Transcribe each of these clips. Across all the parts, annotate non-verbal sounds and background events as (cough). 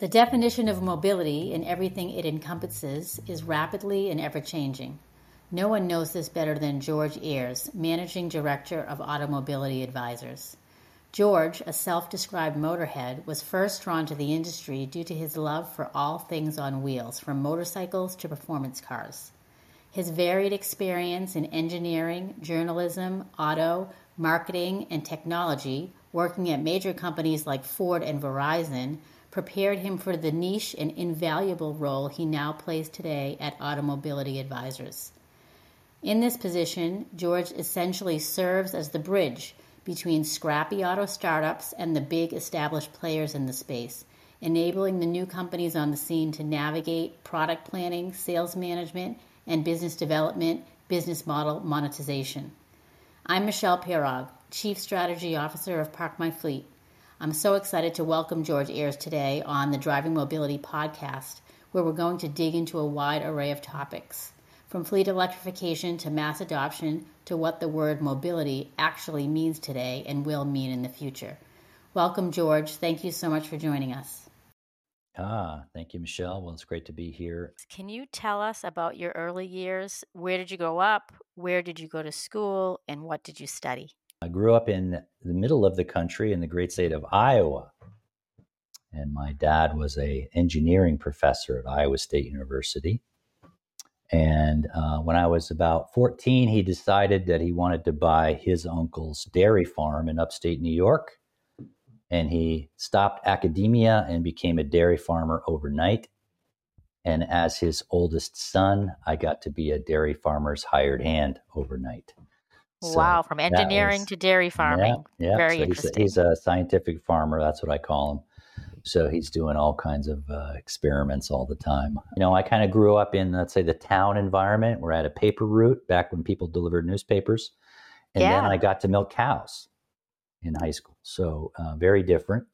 The definition of mobility and everything it encompasses is rapidly and ever changing. No one knows this better than George Ayres, Managing Director of Automobility Advisors. George, a self described motorhead, was first drawn to the industry due to his love for all things on wheels, from motorcycles to performance cars. His varied experience in engineering, journalism, auto, marketing, and technology, working at major companies like Ford and Verizon, prepared him for the niche and invaluable role he now plays today at Automobility Advisors. In this position, George essentially serves as the bridge between scrappy auto startups and the big established players in the space, enabling the new companies on the scene to navigate product planning, sales management, and business development, business model monetization. I'm Michele Pierog, Chief Strategy Officer of Park My Fleet. I'm so excited to welcome George Ayres today on the Driving Mobility podcast, where we're going to dig into a wide array of topics from fleet electrification to mass adoption to what the word mobility actually means today and will mean in the future. Welcome, George. Thank you so much for joining us. Ah, thank you, Michele. Well, it's great to be here. Can you tell us about your early years? Where did you grow up? Where did you go to school? And what did you study? I grew up in the middle of the country in the great state of Iowa. And my dad was a engineering professor at Iowa State University. And uh, when I was about 14, he decided that he wanted to buy his uncle's dairy farm in upstate New York. And he stopped academia and became a dairy farmer overnight. And as his oldest son, I got to be a dairy farmer's hired hand overnight. So wow, from engineering was, to dairy farming. Yeah, yeah. Very so interesting. He's a, he's a scientific farmer. That's what I call him. So he's doing all kinds of uh, experiments all the time. You know, I kind of grew up in, let's say, the town environment. We're at a paper route back when people delivered newspapers. And yeah. then I got to milk cows in high school. So uh, very different.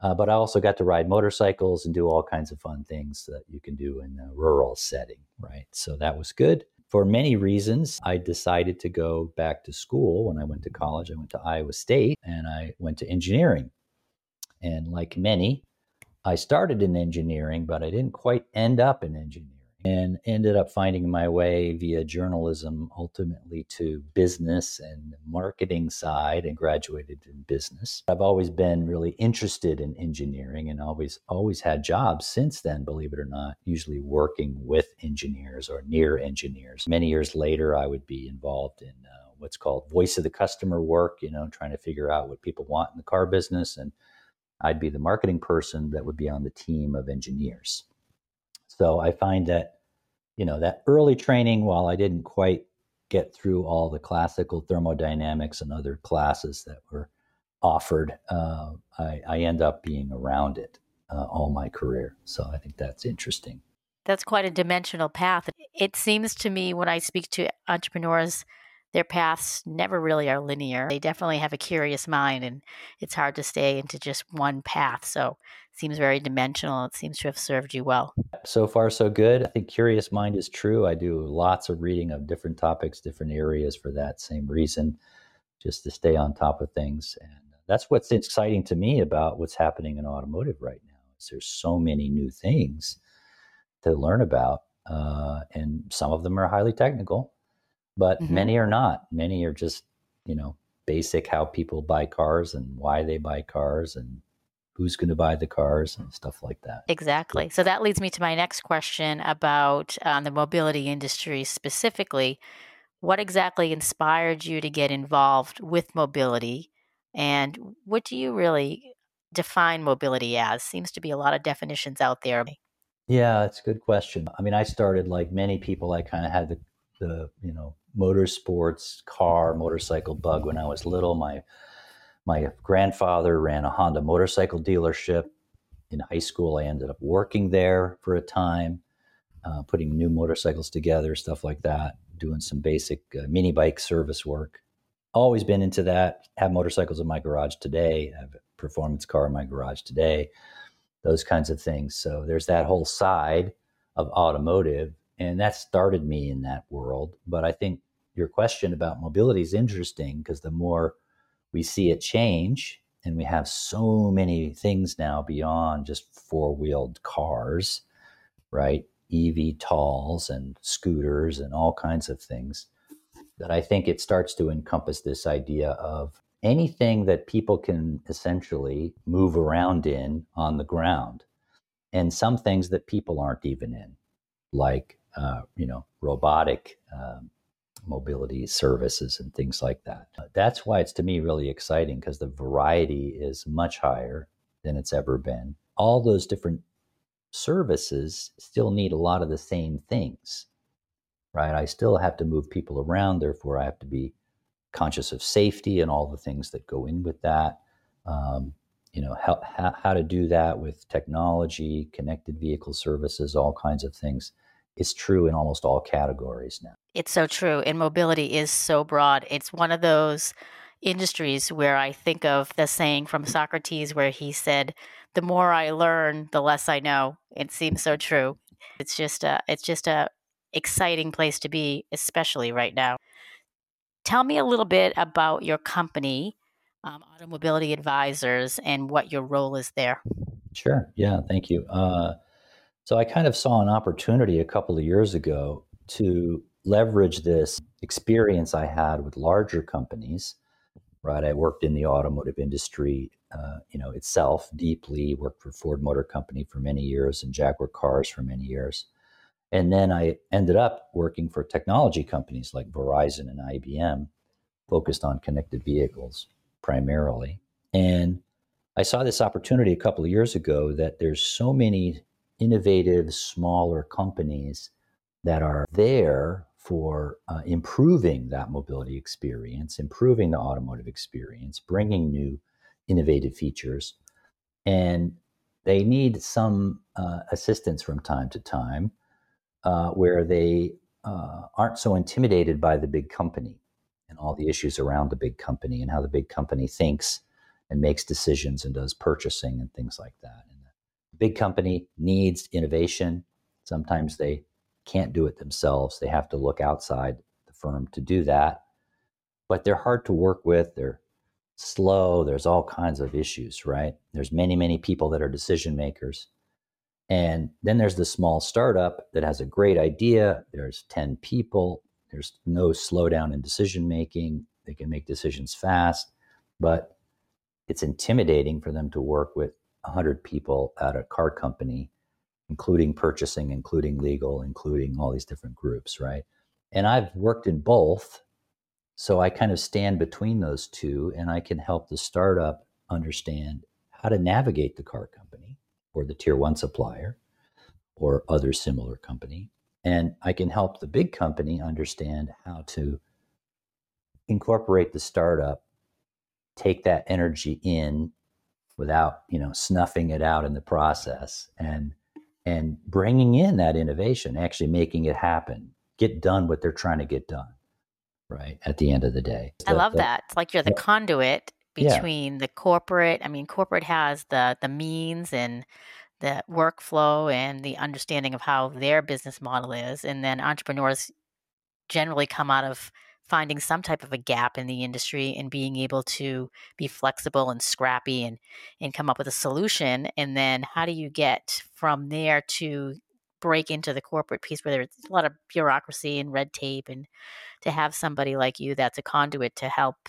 Uh, but I also got to ride motorcycles and do all kinds of fun things that you can do in a rural setting, right? So that was good. For many reasons, I decided to go back to school when I went to college. I went to Iowa State and I went to engineering. And like many, I started in engineering, but I didn't quite end up in engineering and ended up finding my way via journalism ultimately to business and marketing side and graduated in business. I've always been really interested in engineering and always always had jobs since then believe it or not usually working with engineers or near engineers. Many years later I would be involved in uh, what's called voice of the customer work, you know, trying to figure out what people want in the car business and I'd be the marketing person that would be on the team of engineers. So I find that, you know, that early training, while I didn't quite get through all the classical thermodynamics and other classes that were offered, uh, I, I, end up being around it uh, all my career. So I think that's interesting. That's quite a dimensional path. It seems to me when I speak to entrepreneurs their paths never really are linear. They definitely have a curious mind, and it's hard to stay into just one path. So it seems very dimensional. It seems to have served you well. So far, so good. I think curious mind is true. I do lots of reading of different topics, different areas for that same reason, just to stay on top of things. And that's what's exciting to me about what's happening in automotive right now. Is there's so many new things to learn about, uh, and some of them are highly technical but mm-hmm. many are not. Many are just, you know, basic how people buy cars and why they buy cars and who's going to buy the cars and stuff like that. Exactly. So that leads me to my next question about um, the mobility industry specifically. What exactly inspired you to get involved with mobility? And what do you really define mobility as? Seems to be a lot of definitions out there. Yeah, it's a good question. I mean, I started like many people, I kind of had the, the, you know, motorsports car motorcycle bug when I was little. My my grandfather ran a Honda motorcycle dealership. In high school, I ended up working there for a time, uh, putting new motorcycles together, stuff like that, doing some basic uh, mini bike service work. Always been into that. Have motorcycles in my garage today. Have a performance car in my garage today. Those kinds of things. So there's that whole side of automotive and that started me in that world. But I think your question about mobility is interesting because the more we see it change and we have so many things now beyond just four wheeled cars, right? eVTOLs and scooters and all kinds of things that I think it starts to encompass this idea of anything that people can essentially move around in on the ground and some things that people aren't even in, like, uh, you know, robotic um, mobility services and things like that. That's why it's to me really exciting because the variety is much higher than it's ever been. All those different services still need a lot of the same things, right? I still have to move people around, therefore, I have to be conscious of safety and all the things that go in with that. Um, you know how, how, how to do that with technology connected vehicle services all kinds of things is true in almost all categories now. It's so true. And mobility is so broad. It's one of those industries where I think of the saying from Socrates where he said, The more I learn, the less I know. It seems so true. It's just a it's just a exciting place to be, especially right now. Tell me a little bit about your company, um, Automobility Advisors, and what your role is there. Sure. Yeah. Thank you. Uh, so I kind of saw an opportunity a couple of years ago to leverage this experience I had with larger companies. Right, I worked in the automotive industry, uh, you know, itself deeply. Worked for Ford Motor Company for many years and Jaguar Cars for many years, and then I ended up working for technology companies like Verizon and IBM, focused on connected vehicles primarily. And I saw this opportunity a couple of years ago that there's so many innovative, smaller companies that are there for uh, improving that mobility experience, improving the automotive experience, bringing new innovative features. And they need some uh, assistance from time to time uh, where they uh, aren't so intimidated by the big company and all the issues around the big company and how the big company thinks and makes decisions and does purchasing and things like that. Big company needs innovation. Sometimes they can't do it themselves. They have to look outside the firm to do that. But they're hard to work with. They're slow. There's all kinds of issues, right? There's many, many people that are decision makers. And then there's the small startup that has a great idea. There's 10 people. There's no slowdown in decision making. They can make decisions fast, but it's intimidating for them to work with 100 people at a car company, including purchasing, including legal, including all these different groups, right? And I've worked in both. So I kind of stand between those two and I can help the startup understand how to navigate the car company or the tier one supplier or other similar company. And I can help the big company understand how to incorporate the startup, take that energy in without you know snuffing it out in the process and and bringing in that innovation actually making it happen get done what they're trying to get done right at the end of the day i love the, that it's like you're the yeah. conduit between yeah. the corporate i mean corporate has the the means and the workflow and the understanding of how their business model is and then entrepreneurs generally come out of finding some type of a gap in the industry and being able to be flexible and scrappy and and come up with a solution and then how do you get from there to break into the corporate piece where there's a lot of bureaucracy and red tape and to have somebody like you that's a conduit to help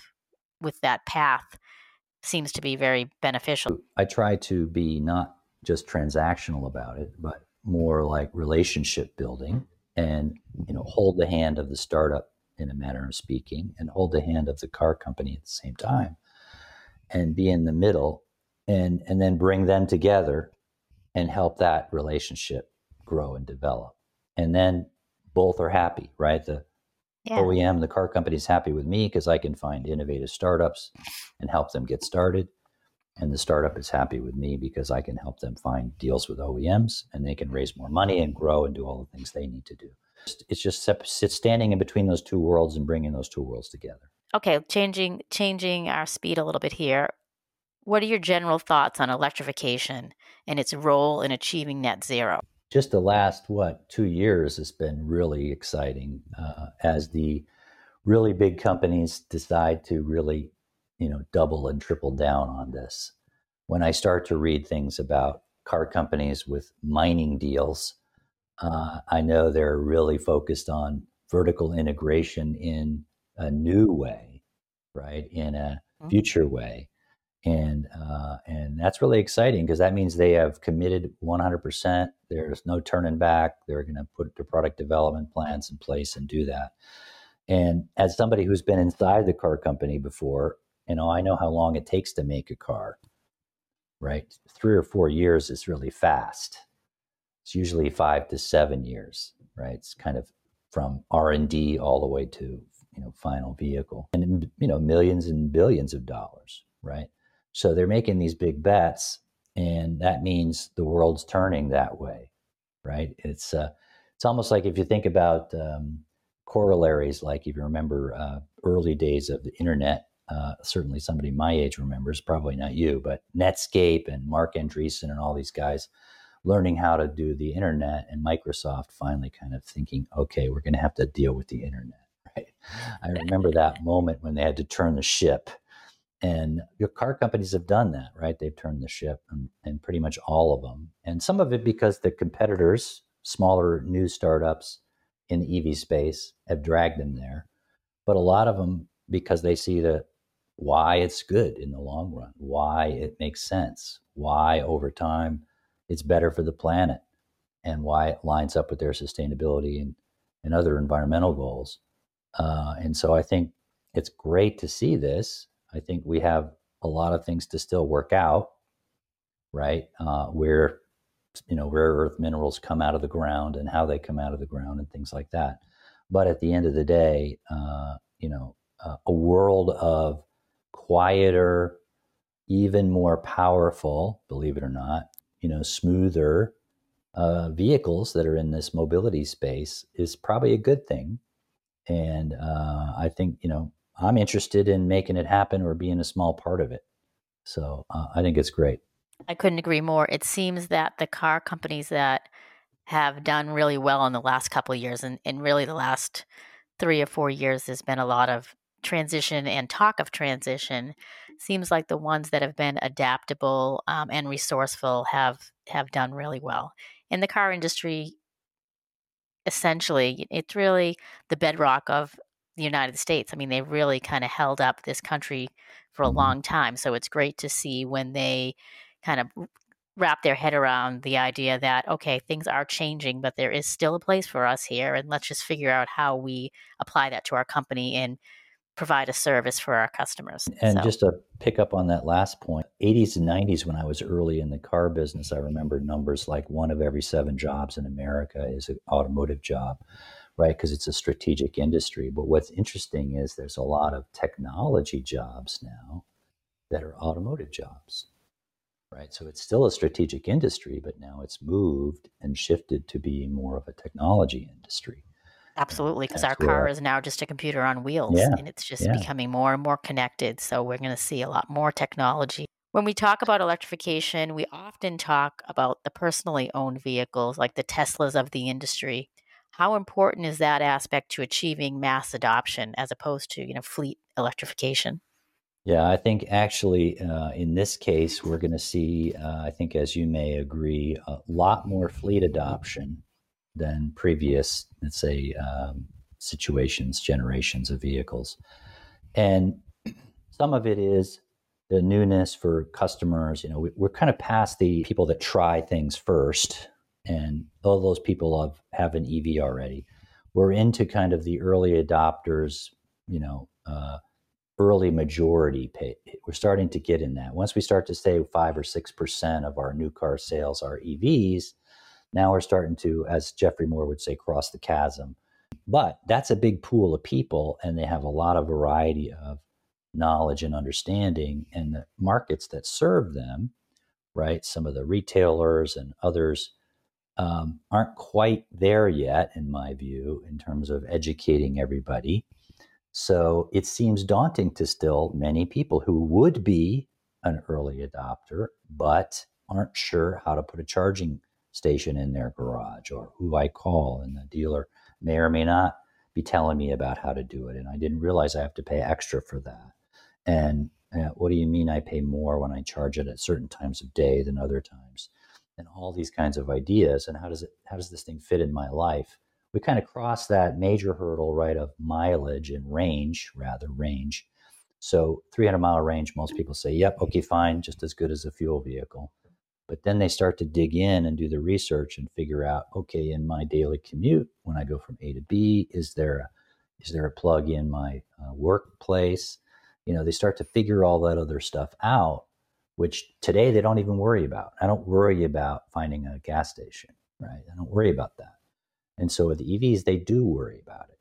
with that path seems to be very beneficial. I try to be not just transactional about it, but more like relationship building and you know hold the hand of the startup in a manner of speaking, and hold the hand of the car company at the same time and be in the middle and and then bring them together and help that relationship grow and develop. And then both are happy, right? The yeah. OEM, the car company is happy with me because I can find innovative startups and help them get started. And the startup is happy with me because I can help them find deals with OEMs and they can raise more money and grow and do all the things they need to do. It's just standing in between those two worlds and bringing those two worlds together. Okay, changing changing our speed a little bit here. What are your general thoughts on electrification and its role in achieving net zero? Just the last what two years has been really exciting uh, as the really big companies decide to really you know, double and triple down on this. When I start to read things about car companies with mining deals, uh, I know they're really focused on vertical integration in a new way, right? In a mm-hmm. future way. And uh, and that's really exciting because that means they have committed 100%. There's no turning back. They're going to put their product development plans in place and do that. And as somebody who's been inside the car company before, you know, I know how long it takes to make a car, right? Three or four years is really fast. It's usually five to seven years, right? It's kind of from R and D all the way to you know final vehicle, and you know millions and billions of dollars, right? So they're making these big bets, and that means the world's turning that way, right? It's uh, it's almost like if you think about um, corollaries, like if you remember uh, early days of the internet. Uh, certainly, somebody my age remembers, probably not you, but Netscape and Marc Andreessen and all these guys learning how to do the internet, and Microsoft finally kind of thinking, okay, we're going to have to deal with the internet. (laughs) Right? I remember that moment when they had to turn the ship. And your car companies have done that, right? They've turned the ship, and, and pretty much all of them. And some of it because the competitors, smaller new startups, in the EV space have dragged them there. But a lot of them because they see the why it's good in the long run, why it makes sense, why over time it's better for the planet, and why it lines up with their sustainability and, and other environmental goals. Uh, and so I think it's great to see this. I think we have a lot of things to still work out, right? Uh, where you know rare earth minerals come out of the ground and how they come out of the ground and things like that. But at the end of the day, uh, you know, uh, a world of quieter, even more powerful, believe it or not, you know, smoother uh, vehicles that are in this mobility space is probably a good thing. And uh, I think you know I'm interested in making it happen or being a small part of it. So uh, I think it's great. I couldn't agree more. It seems that the car companies that have done really well in the last couple of years, and, and really the last three or four years, there's been a lot of transition and talk of transition. Seems like the ones that have been adaptable um, and resourceful have have done really well. In the car industry, essentially, it's really the bedrock of the United States. I mean, they really kind of held up this country for a long time. So it's great to see when they kind of wrap their head around the idea that okay things are changing but there is still a place for us here and let's just figure out how we apply that to our company and provide a service for our customers and so. just to pick up on that last point 80s and 90s when i was early in the car business i remember numbers like one of every seven jobs in america is an automotive job right because it's a strategic industry but what's interesting is there's a lot of technology jobs now that are automotive jobs right? So it's still a strategic industry, but now it's moved and shifted to be more of a technology industry. Absolutely, because our car is now just a computer on wheels yeah, and it's just yeah. becoming more and more connected. So we're going to see a lot more technology. When we talk about electrification, we often talk about the personally owned vehicles like the Teslas of the industry. How important is that aspect to achieving mass adoption as opposed to, you know, fleet electrification? Yeah, I think actually uh, in this case, we're going to see, uh, I think, as you may agree, a lot more fleet adoption than previous, let's say, um, situations, generations of vehicles. And some of it is the newness for customers. You know, we, are kind of past the people that try things first, and all those people have, have an EV already. We're into kind of the early adopters, you know. Uh, early majority pay. We're starting to get in that. Once we start to say five or six percent of our new car sales are EVs, now we're starting to, as Geoffrey Moore would say, cross the chasm. But that's a big pool of people, and they have a lot of variety of knowledge and understanding, and the markets that serve them, right? Some of the retailers and others um, aren't quite there yet, in my view, in terms of educating everybody. So it seems daunting to still many people who would be an early adopter, but aren't sure how to put a charging station in their garage or who I call. And the dealer may or may not be telling me about how to do it. And I didn't realize I have to pay extra for that. And Uh, what do you mean I pay more when I charge it at certain times of day than other times? And all these kinds of ideas. And how does it? How does this thing fit in my life? We kind of cross that major hurdle, right, of mileage and range, rather range. So 300 mile range, most people say, yep, okay, fine, just as good as a fuel vehicle. But then they start to dig in and do the research and figure out, okay, in my daily commute, when I go from A to B, is there a, is there a plug in my uh, workplace? You know, they start to figure all that other stuff out, which today they don't even worry about. I don't worry about finding a gas station, right? I don't worry about that. And so with EVs, they do worry about it.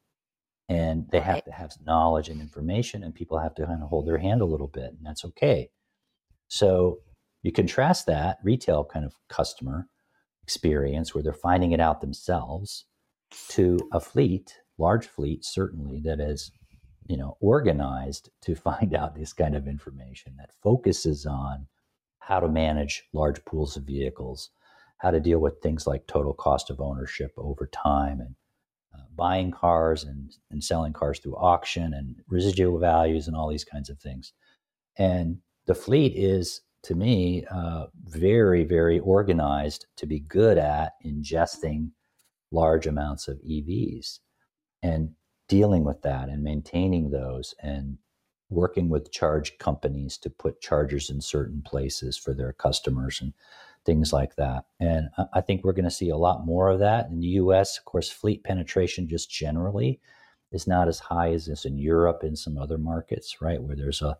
And they have to have knowledge and information, and people have to kind of hold their hand a little bit, and that's okay. So you contrast that retail kind of customer experience where they're finding it out themselves to a fleet, large fleet certainly that is, you know, organized to (laughs) find out this kind of information that focuses on how to manage large pools of vehicles, how to deal with things like total cost of ownership over time and uh, buying cars and, and selling cars through auction and residual values and all these kinds of things. And the fleet is to me, uh, very, very organized to be good at ingesting large amounts of EVs and dealing with that and maintaining those and working with charge companies to put chargers in certain places for their customers and things like that. And I think we're going to see a lot more of that in the US. Of course, fleet penetration just generally is not as high as this in Europe and some other markets, right? Where there's a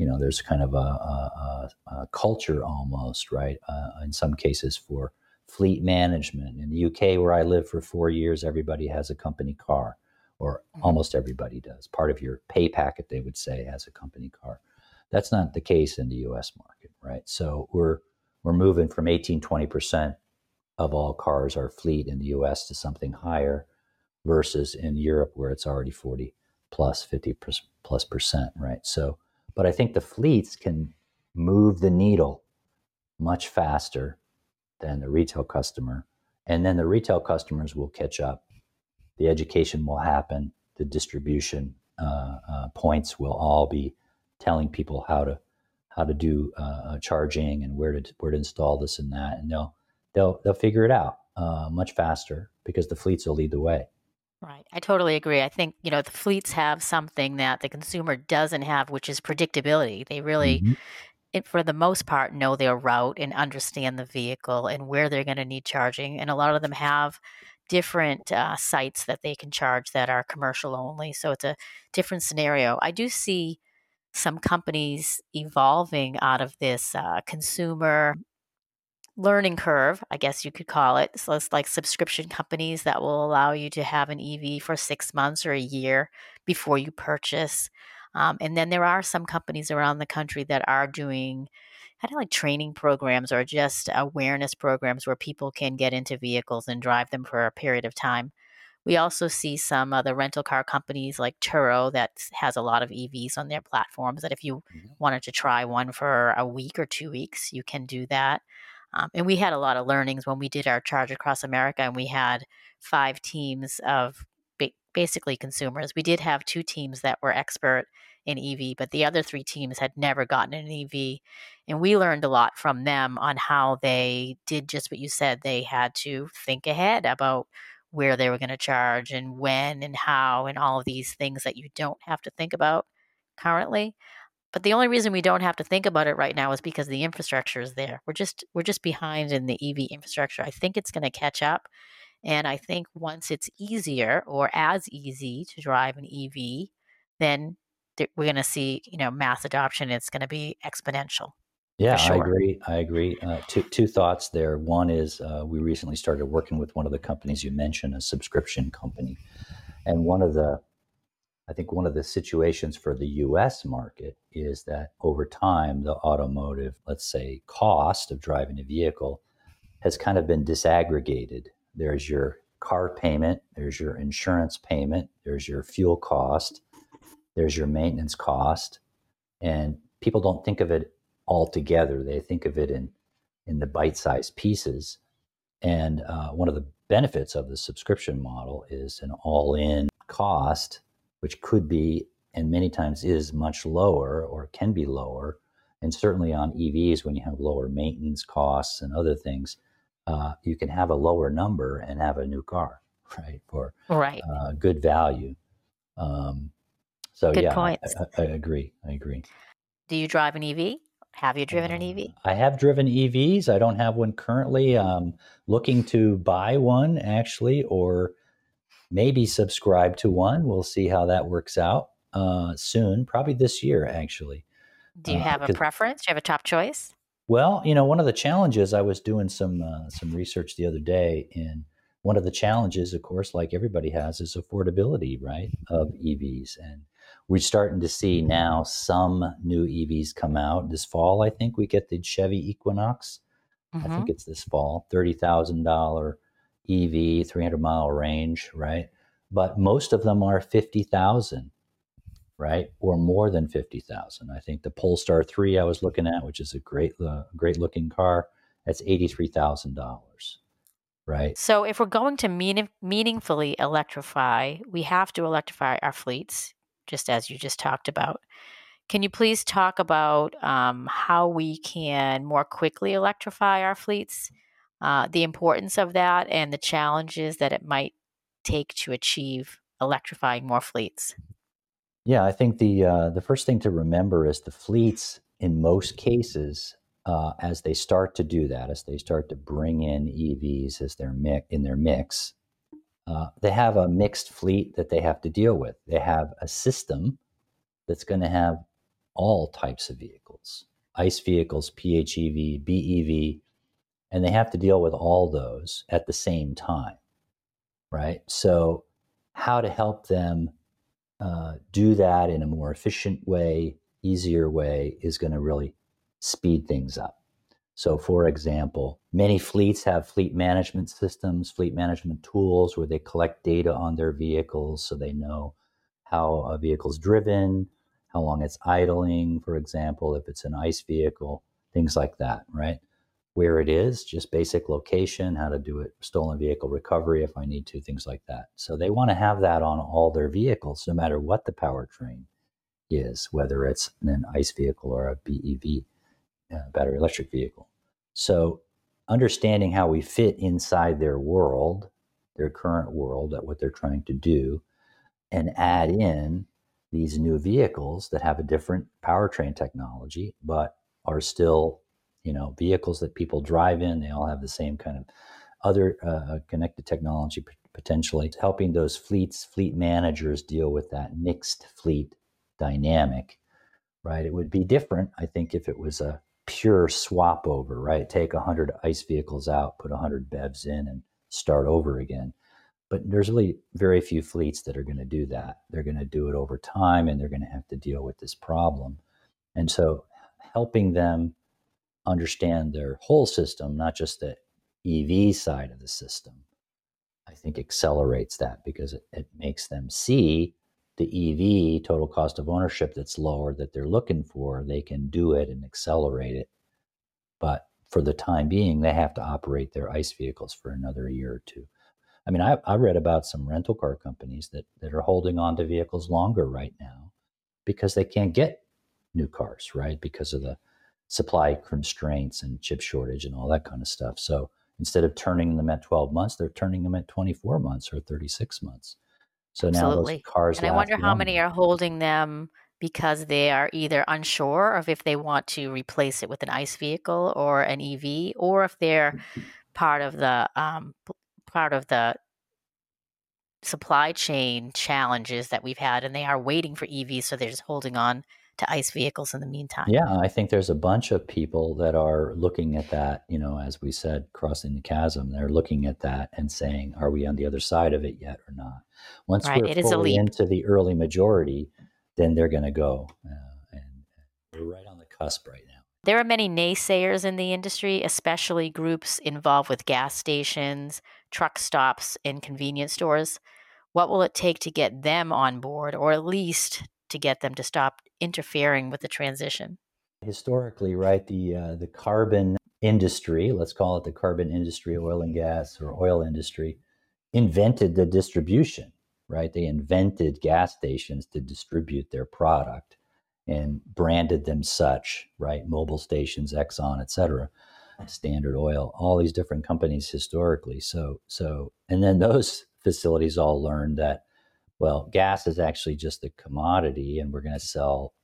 you know, there's kind of a, a, a culture almost, right? Uh, in some cases for fleet management. In the UK, where I lived for four years, everybody has a company car, or mm-hmm. almost everybody does. Part of your pay packet, they would say, has a company car. That's not the case in the US market, right? So we're we're moving from 18, 20% of all cars are fleet in the US to something higher versus in Europe where it's already 40 plus 50 plus percent, right? So but I think the fleets can move the needle much faster than the retail customer. And then the retail customers will catch up. The education will happen. The distribution uh, uh, points will all be telling people how to how to do uh, uh charging and where to where to install this and that, and they'll they'll they'll figure it out uh, much faster because the fleets will lead the way. Right. I totally agree. I think, you know, the fleets have something that the consumer doesn't have, which is predictability. They really, mm-hmm. it, for the most part, know their route and understand the vehicle and where they're going to need charging. And a lot of them have different uh, sites that they can charge that are commercial only. So it's a different scenario. I do see some companies evolving out of this uh, consumer learning curve, I guess you could call it. So it's like subscription companies that will allow you to have an EV for six months or a year before you purchase. Um, and then there are some companies around the country that are doing kind of like training programs or just awareness programs where people can get into vehicles and drive them for a period of time. We also see some other rental car companies like Turo that has a lot of EVs on their platforms. That if you mm-hmm. wanted to try one for a week or two weeks, you can do that. Um, and we had a lot of learnings when we did our charge across America, and we had five teams of ba- basically consumers. We did have two teams that were expert in EV, but the other three teams had never gotten an EV. And we learned a lot from them on how they did just what you said. They had to think ahead about where they were going to charge and when and how and all of these things that you don't have to think about currently. But the only reason we don't have to think about it right now is because the infrastructure is there. We're just we're just behind in the EV infrastructure. I think it's going to catch up. And I think once it's easier or as easy to drive an EV, then we're going to see, you know, mass adoption. It's going to be exponential. Yeah, sure. I agree. I agree. Uh, two two thoughts there. One is uh, we recently started working with one of the companies you mentioned, a subscription company, and one of the I think one of the situations for the US market is that over time, the automotive, let's say, cost of driving a vehicle has kind of been disaggregated. There's your car payment, there's your insurance payment, there's your fuel cost, there's your maintenance cost. And people don't think of it all together, they think of it in, in the bite sized pieces. And uh, one of the benefits of the subscription model is an all in cost which could be and many times is much lower or can be lower. And certainly on EVs, when you have lower maintenance costs and other things, uh, you can have a lower number and have a new car, (laughs) right? For right. Uh, good value. Um, so good yeah. I, I, agree. I agree. Do you drive an EV? Have you driven an EV? Uh, I have driven EVs. I don't have one currently. I'm looking to buy one actually, or maybe subscribe to one. We'll see how that works out uh, soon, probably this year actually. Do you uh, have a preference? Do you have a top choice? Well, you know, one of the challenges I was doing some uh, some research the other day, and one of the challenges, of course, like everybody has, is affordability, right, of EVs, and we're starting to see now some new EVs come out this fall. I think we get the Chevy Equinox. Mm-hmm. I think mm-hmm. it's this fall, thirty thousand dollar EV, three hundred mile range, right? But most of them are fifty thousand right? Or more than 50,000. I think the Polestar 3 I was looking at, which is a great uh, great looking car, that's $83,000, right? So if we're going to mean, meaningfully electrify, we have to electrify our fleets, just as you just talked about. Can you please talk about um, how we can more quickly electrify our fleets, uh, the importance of that, and the challenges that it might take to achieve electrifying more fleets? Yeah, I think the uh, the first thing to remember is the fleets, in most cases, uh, as they start to do that, as they start to bring in EVs as their mix in their mix, uh, they have a mixed fleet that they have to deal with. They have a system that's going to have all types of vehicles, ICE vehicles, PHEV, BEV, and they have to deal with all those at the same time, right? So, how to help them uh, do that in a more efficient way, easier way, is going to really speed things up. So, for example, many fleets have fleet management systems, fleet management tools where they collect data on their vehicles so they know how a vehicle's driven, how long it's idling, for example, if it's an ICE vehicle, things like that, right? Where it is, just basic location, how to do it, stolen vehicle recovery if I need to, things like that. So they want to have that on all their vehicles, no matter what the powertrain is, whether it's an ICE vehicle or a BEV, uh, battery electric vehicle. So understanding how we fit inside their world, their current world, at what they're trying to do, and add in these new vehicles that have a different powertrain technology, but are still you know vehicles that people drive in they all have the same kind of other uh, connected technology potentially helping those fleets fleet managers deal with that mixed fleet dynamic right? It would be different i think if it was a pure swap over right? Take 100 ice vehicles out put 100 bevs in and start over again. But there's really very few fleets that are going to do that. They're going to do it over time and they're going to have to deal with this problem. And so helping them understand their whole system, not just the EV side of the system, I think accelerates that because it, it makes them see the EV total cost of ownership that's lower that they're looking for. They can do it and accelerate it. But for the time being, they have to operate their ICE vehicles for another year or two. I mean, I, I read about some rental car companies that, that are holding on to vehicles longer right now because they can't get new cars, right? Because of the supply constraints and chip shortage and all that kind of stuff. So instead of turning them at 12 months, they're turning them at 24 months or 36 months. So Absolutely. now those cars. And I wonder how many are holding them because they are either unsure of if they want to replace it with an ICE vehicle or an EV, or if they're part of the um, part of the supply chain challenges that we've had, and they are waiting for EVs, so they're just holding on to ICE vehicles in the meantime. Yeah, I think there's a bunch of people that are looking at that, you know, as we said, crossing the chasm. They're looking at that and saying, are we on the other side of it yet or not? Once right, we're fully into the early majority, then they're going to go. Uh, and we're right on the cusp right now. There are many naysayers in the industry, especially groups involved with gas stations, truck stops, and convenience stores. What will it take to get them on board, or at least to get them to stop interfering with the transition? Historically, right, the uh, the carbon industry, let's call it the carbon industry, oil and gas or oil industry, invented the distribution, right? They invented gas stations to distribute their product and branded them such, right? Mobil stations, Exxon, et cetera, Standard Oil, all these different companies historically. So, so, and then those facilities all learned that, well, gas is actually just a commodity and we're going to sell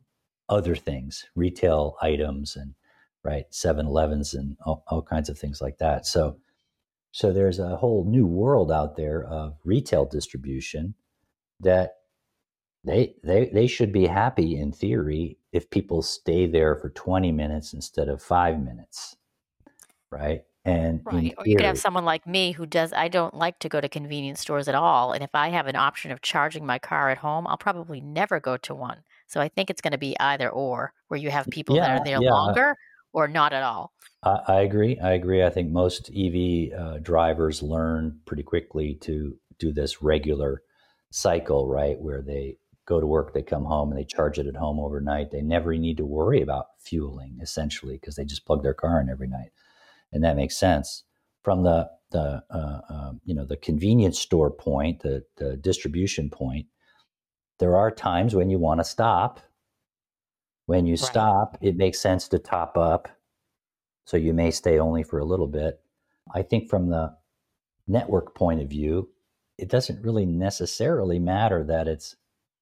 other things, retail items and, right, 7 Elevens and all, all kinds of things like that. So, so there's a whole new world out there of retail distribution that they they they should be happy in theory if people stay there for 20 minutes instead of 5 minutes right and right or you could have someone like me who does i don't like to go to convenience stores at all and if i have an option of charging my car at home i'll probably never go to one. So i think it's going to be either or where you have people yeah, that are there yeah. longer or not at all. I, I, agree i agree. I think most ev uh, drivers learn pretty quickly to do this regular cycle right where they go to work, they come home and they charge it at home overnight. They never need to worry about fueling essentially because they just plug their car in every night, and that makes sense. From the the uh, uh, you know the convenience store point, the the distribution point, there are times when you want to stop. When you right. stop, it makes sense to top up, so you may stay only for a little bit. I think from the network point of view, it doesn't really necessarily matter that it's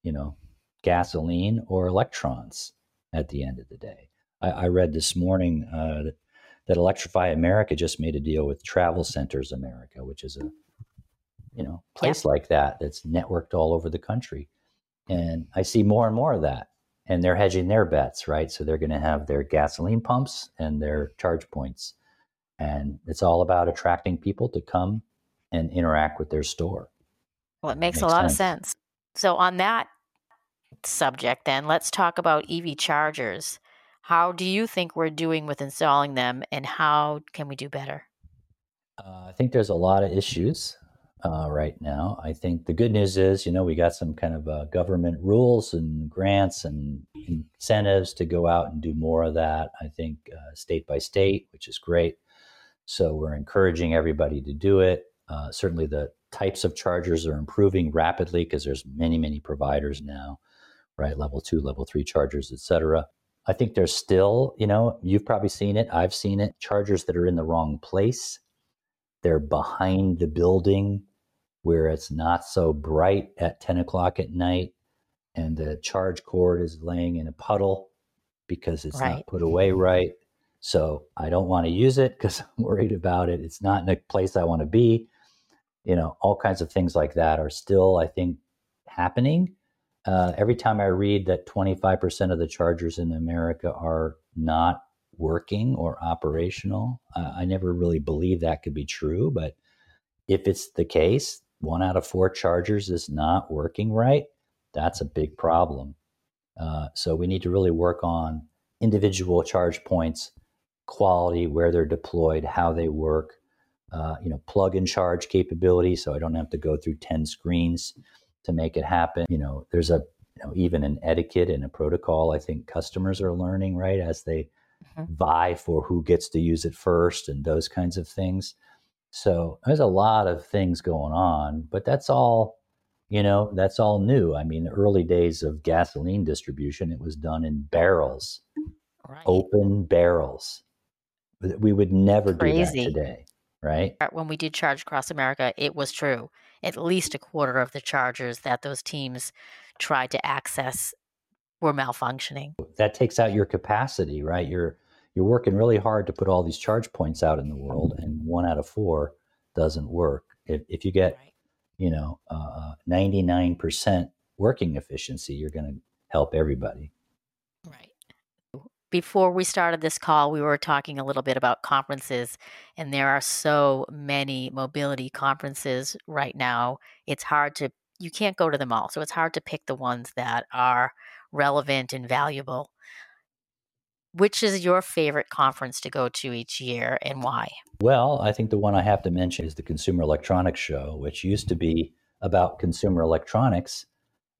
you know, gasoline or electrons at the end of the day. I, I read this morning uh, that, that Electrify America just made a deal with Travel Centers America, which is a you know place yeah. like that that's networked all over the country, and I see more and more of that. And they're hedging their bets, right? So they're going to have their gasoline pumps and their charge points, and it's all about attracting people to come and interact with their store. Well, it makes, makes a lot sense. of sense. So on that subject, then let's talk about EV chargers. How do you think we're doing with installing them, and how can we do better? Uh, I think there's a lot of issues uh, right now. I think the good news is, you know, we got some kind of uh, government rules and grants and incentives to go out and do more of that. I think uh, state by state, which is great. So we're encouraging everybody to do it. Uh, certainly, the types of chargers are improving rapidly because there's many, many providers now right? Level two, level three chargers, etc. I think there's still, you know, you've probably seen it. I've seen it. Chargers that are in the wrong place. They're behind the building where it's not so bright at 10 o'clock at night. And the charge cord is laying in a puddle because it's right. not put away right. So I don't want to use it because (laughs) I'm worried about it. It's not in a place I want to be. You know, all kinds of things like that are still, I think, happening. Uh, every time I read that 25% of the chargers in America are not working or operational, uh, I never really believed that could be true. But if it's the case, one out of four chargers is not working right, that's a big problem. Uh, so we need to really work on individual charge points, quality, where they're deployed, how they work, uh, you know, plug and charge capability, so I don't have to go through 10 screens to make it happen. You know, there's a you know, even an etiquette and a protocol I think customers are learning, right, as they mm-hmm. vie for who gets to use it first and those kinds of things. So there's a lot of things going on, but that's all, you know, that's all new. I mean, the early days of gasoline distribution, it was done in barrels, right. open barrels. We would never Crazy. do that today, right? When we did Charge Across America, it was true at least a quarter of the chargers that those teams tried to access were malfunctioning. That takes out your capacity, right? You're you're working really hard to put all these charge points out in the world, and one out of four doesn't work. If if you get, right. you know, uh, ninety nine percent working efficiency, you're going to help everybody. Right before we started this call, we were talking a little bit about conferences, and there are so many mobility conferences right now. It's hard to, you can't go to them all. So it's hard to pick the ones that are relevant and valuable. Which is your favorite conference to go to each year and why? Well, I think the one I have to mention is the Consumer Electronics Show, which used to be about consumer electronics,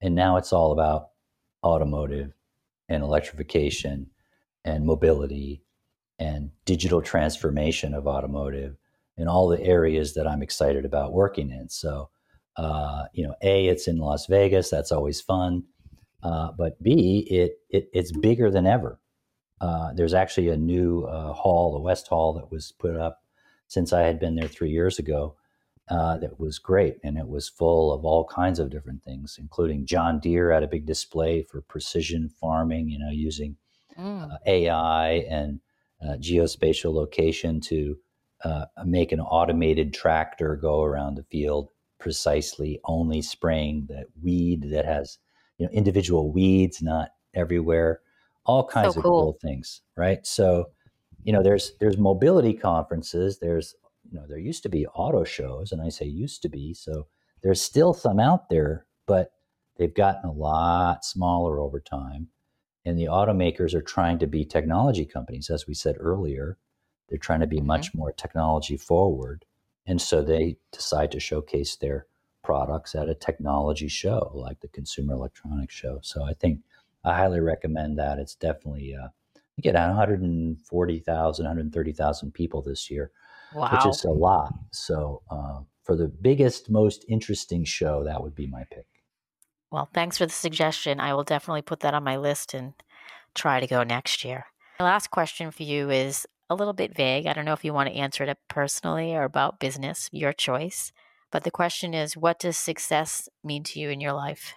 and now it's all about automotive and electrification and mobility and digital transformation of automotive and all the areas that I'm excited about working in. So Uh, you know, a it's in Las Vegas. That's always fun. Uh, but B, it, it it's bigger than ever. Uh, there's actually a new uh, hall, the West Hall, that was put up since I had been there three years ago. Uh, that was great, and it was full of all kinds of different things, including John Deere had a big display for precision farming. You know, using mm. Uh, AI and uh, geospatial location to make an automated tractor go around the field precisely, only spraying the weed that has you know individual weeds, not everywhere all kinds so of cool. cool things, right? So, you know, there's there's mobility conferences. There's you know there used to be auto shows, and I say used to be. So there's still some out there, but they've gotten a lot smaller over time. And the automakers are trying to be technology companies, as we said earlier. They're trying to be mm-hmm. much more technology forward. And so they decide to showcase their products at a technology show like the Consumer Electronics Show. So I think I highly recommend that. It's definitely uh, get 140,000, 130,000 people this year, wow. which is a lot. So uh, for the biggest, most interesting show, that would be my pick. Well, thanks for the suggestion. I will definitely put that on my list and try to go next year. My last question for you is a little bit vague. I don't know if you want to answer it personally or about business, your choice. But the question is, what does success mean to you in your life?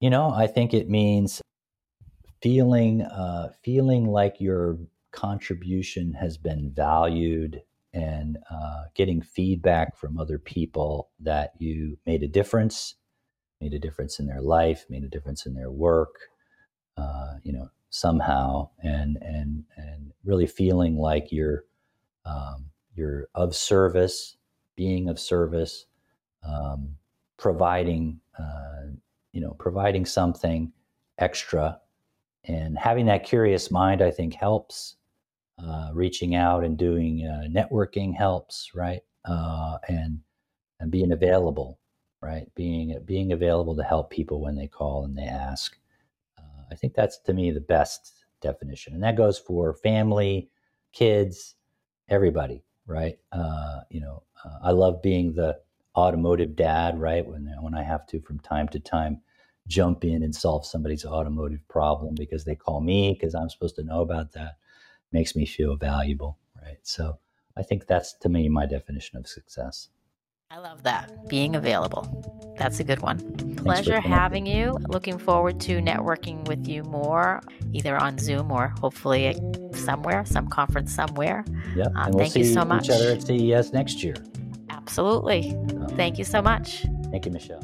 You know, I think it means feeling uh, feeling like your contribution has been valued and uh, getting feedback from other people that you made a difference, made a difference in their life, made a difference in their work, uh, you know, somehow, and and and really feeling like you're um, you're of service, being of service, um, providing uh, you know, providing something extra and having that curious mind, I think helps. Uh, reaching out and doing uh, networking helps, right? Uh, and and being available, right? Being being available to help people when they call and they ask. Uh, I think that's to me the best definition, and that goes for family, kids, everybody, right? Uh, you know, uh, I love being the automotive dad, right? When when I have to from time to time jump in and solve somebody's automotive problem because they call me because I'm supposed to know about that makes me feel valuable, right? So I think that's to me my definition of success. I love that. Being available. That's a good one. Pleasure having you. Looking forward to networking with you more, either on Zoom or hopefully somewhere, some conference somewhere. Yeah. Um, we'll thank you so much. Each other at CES next year. Absolutely. Um, thank you so much. Thank you, Michele.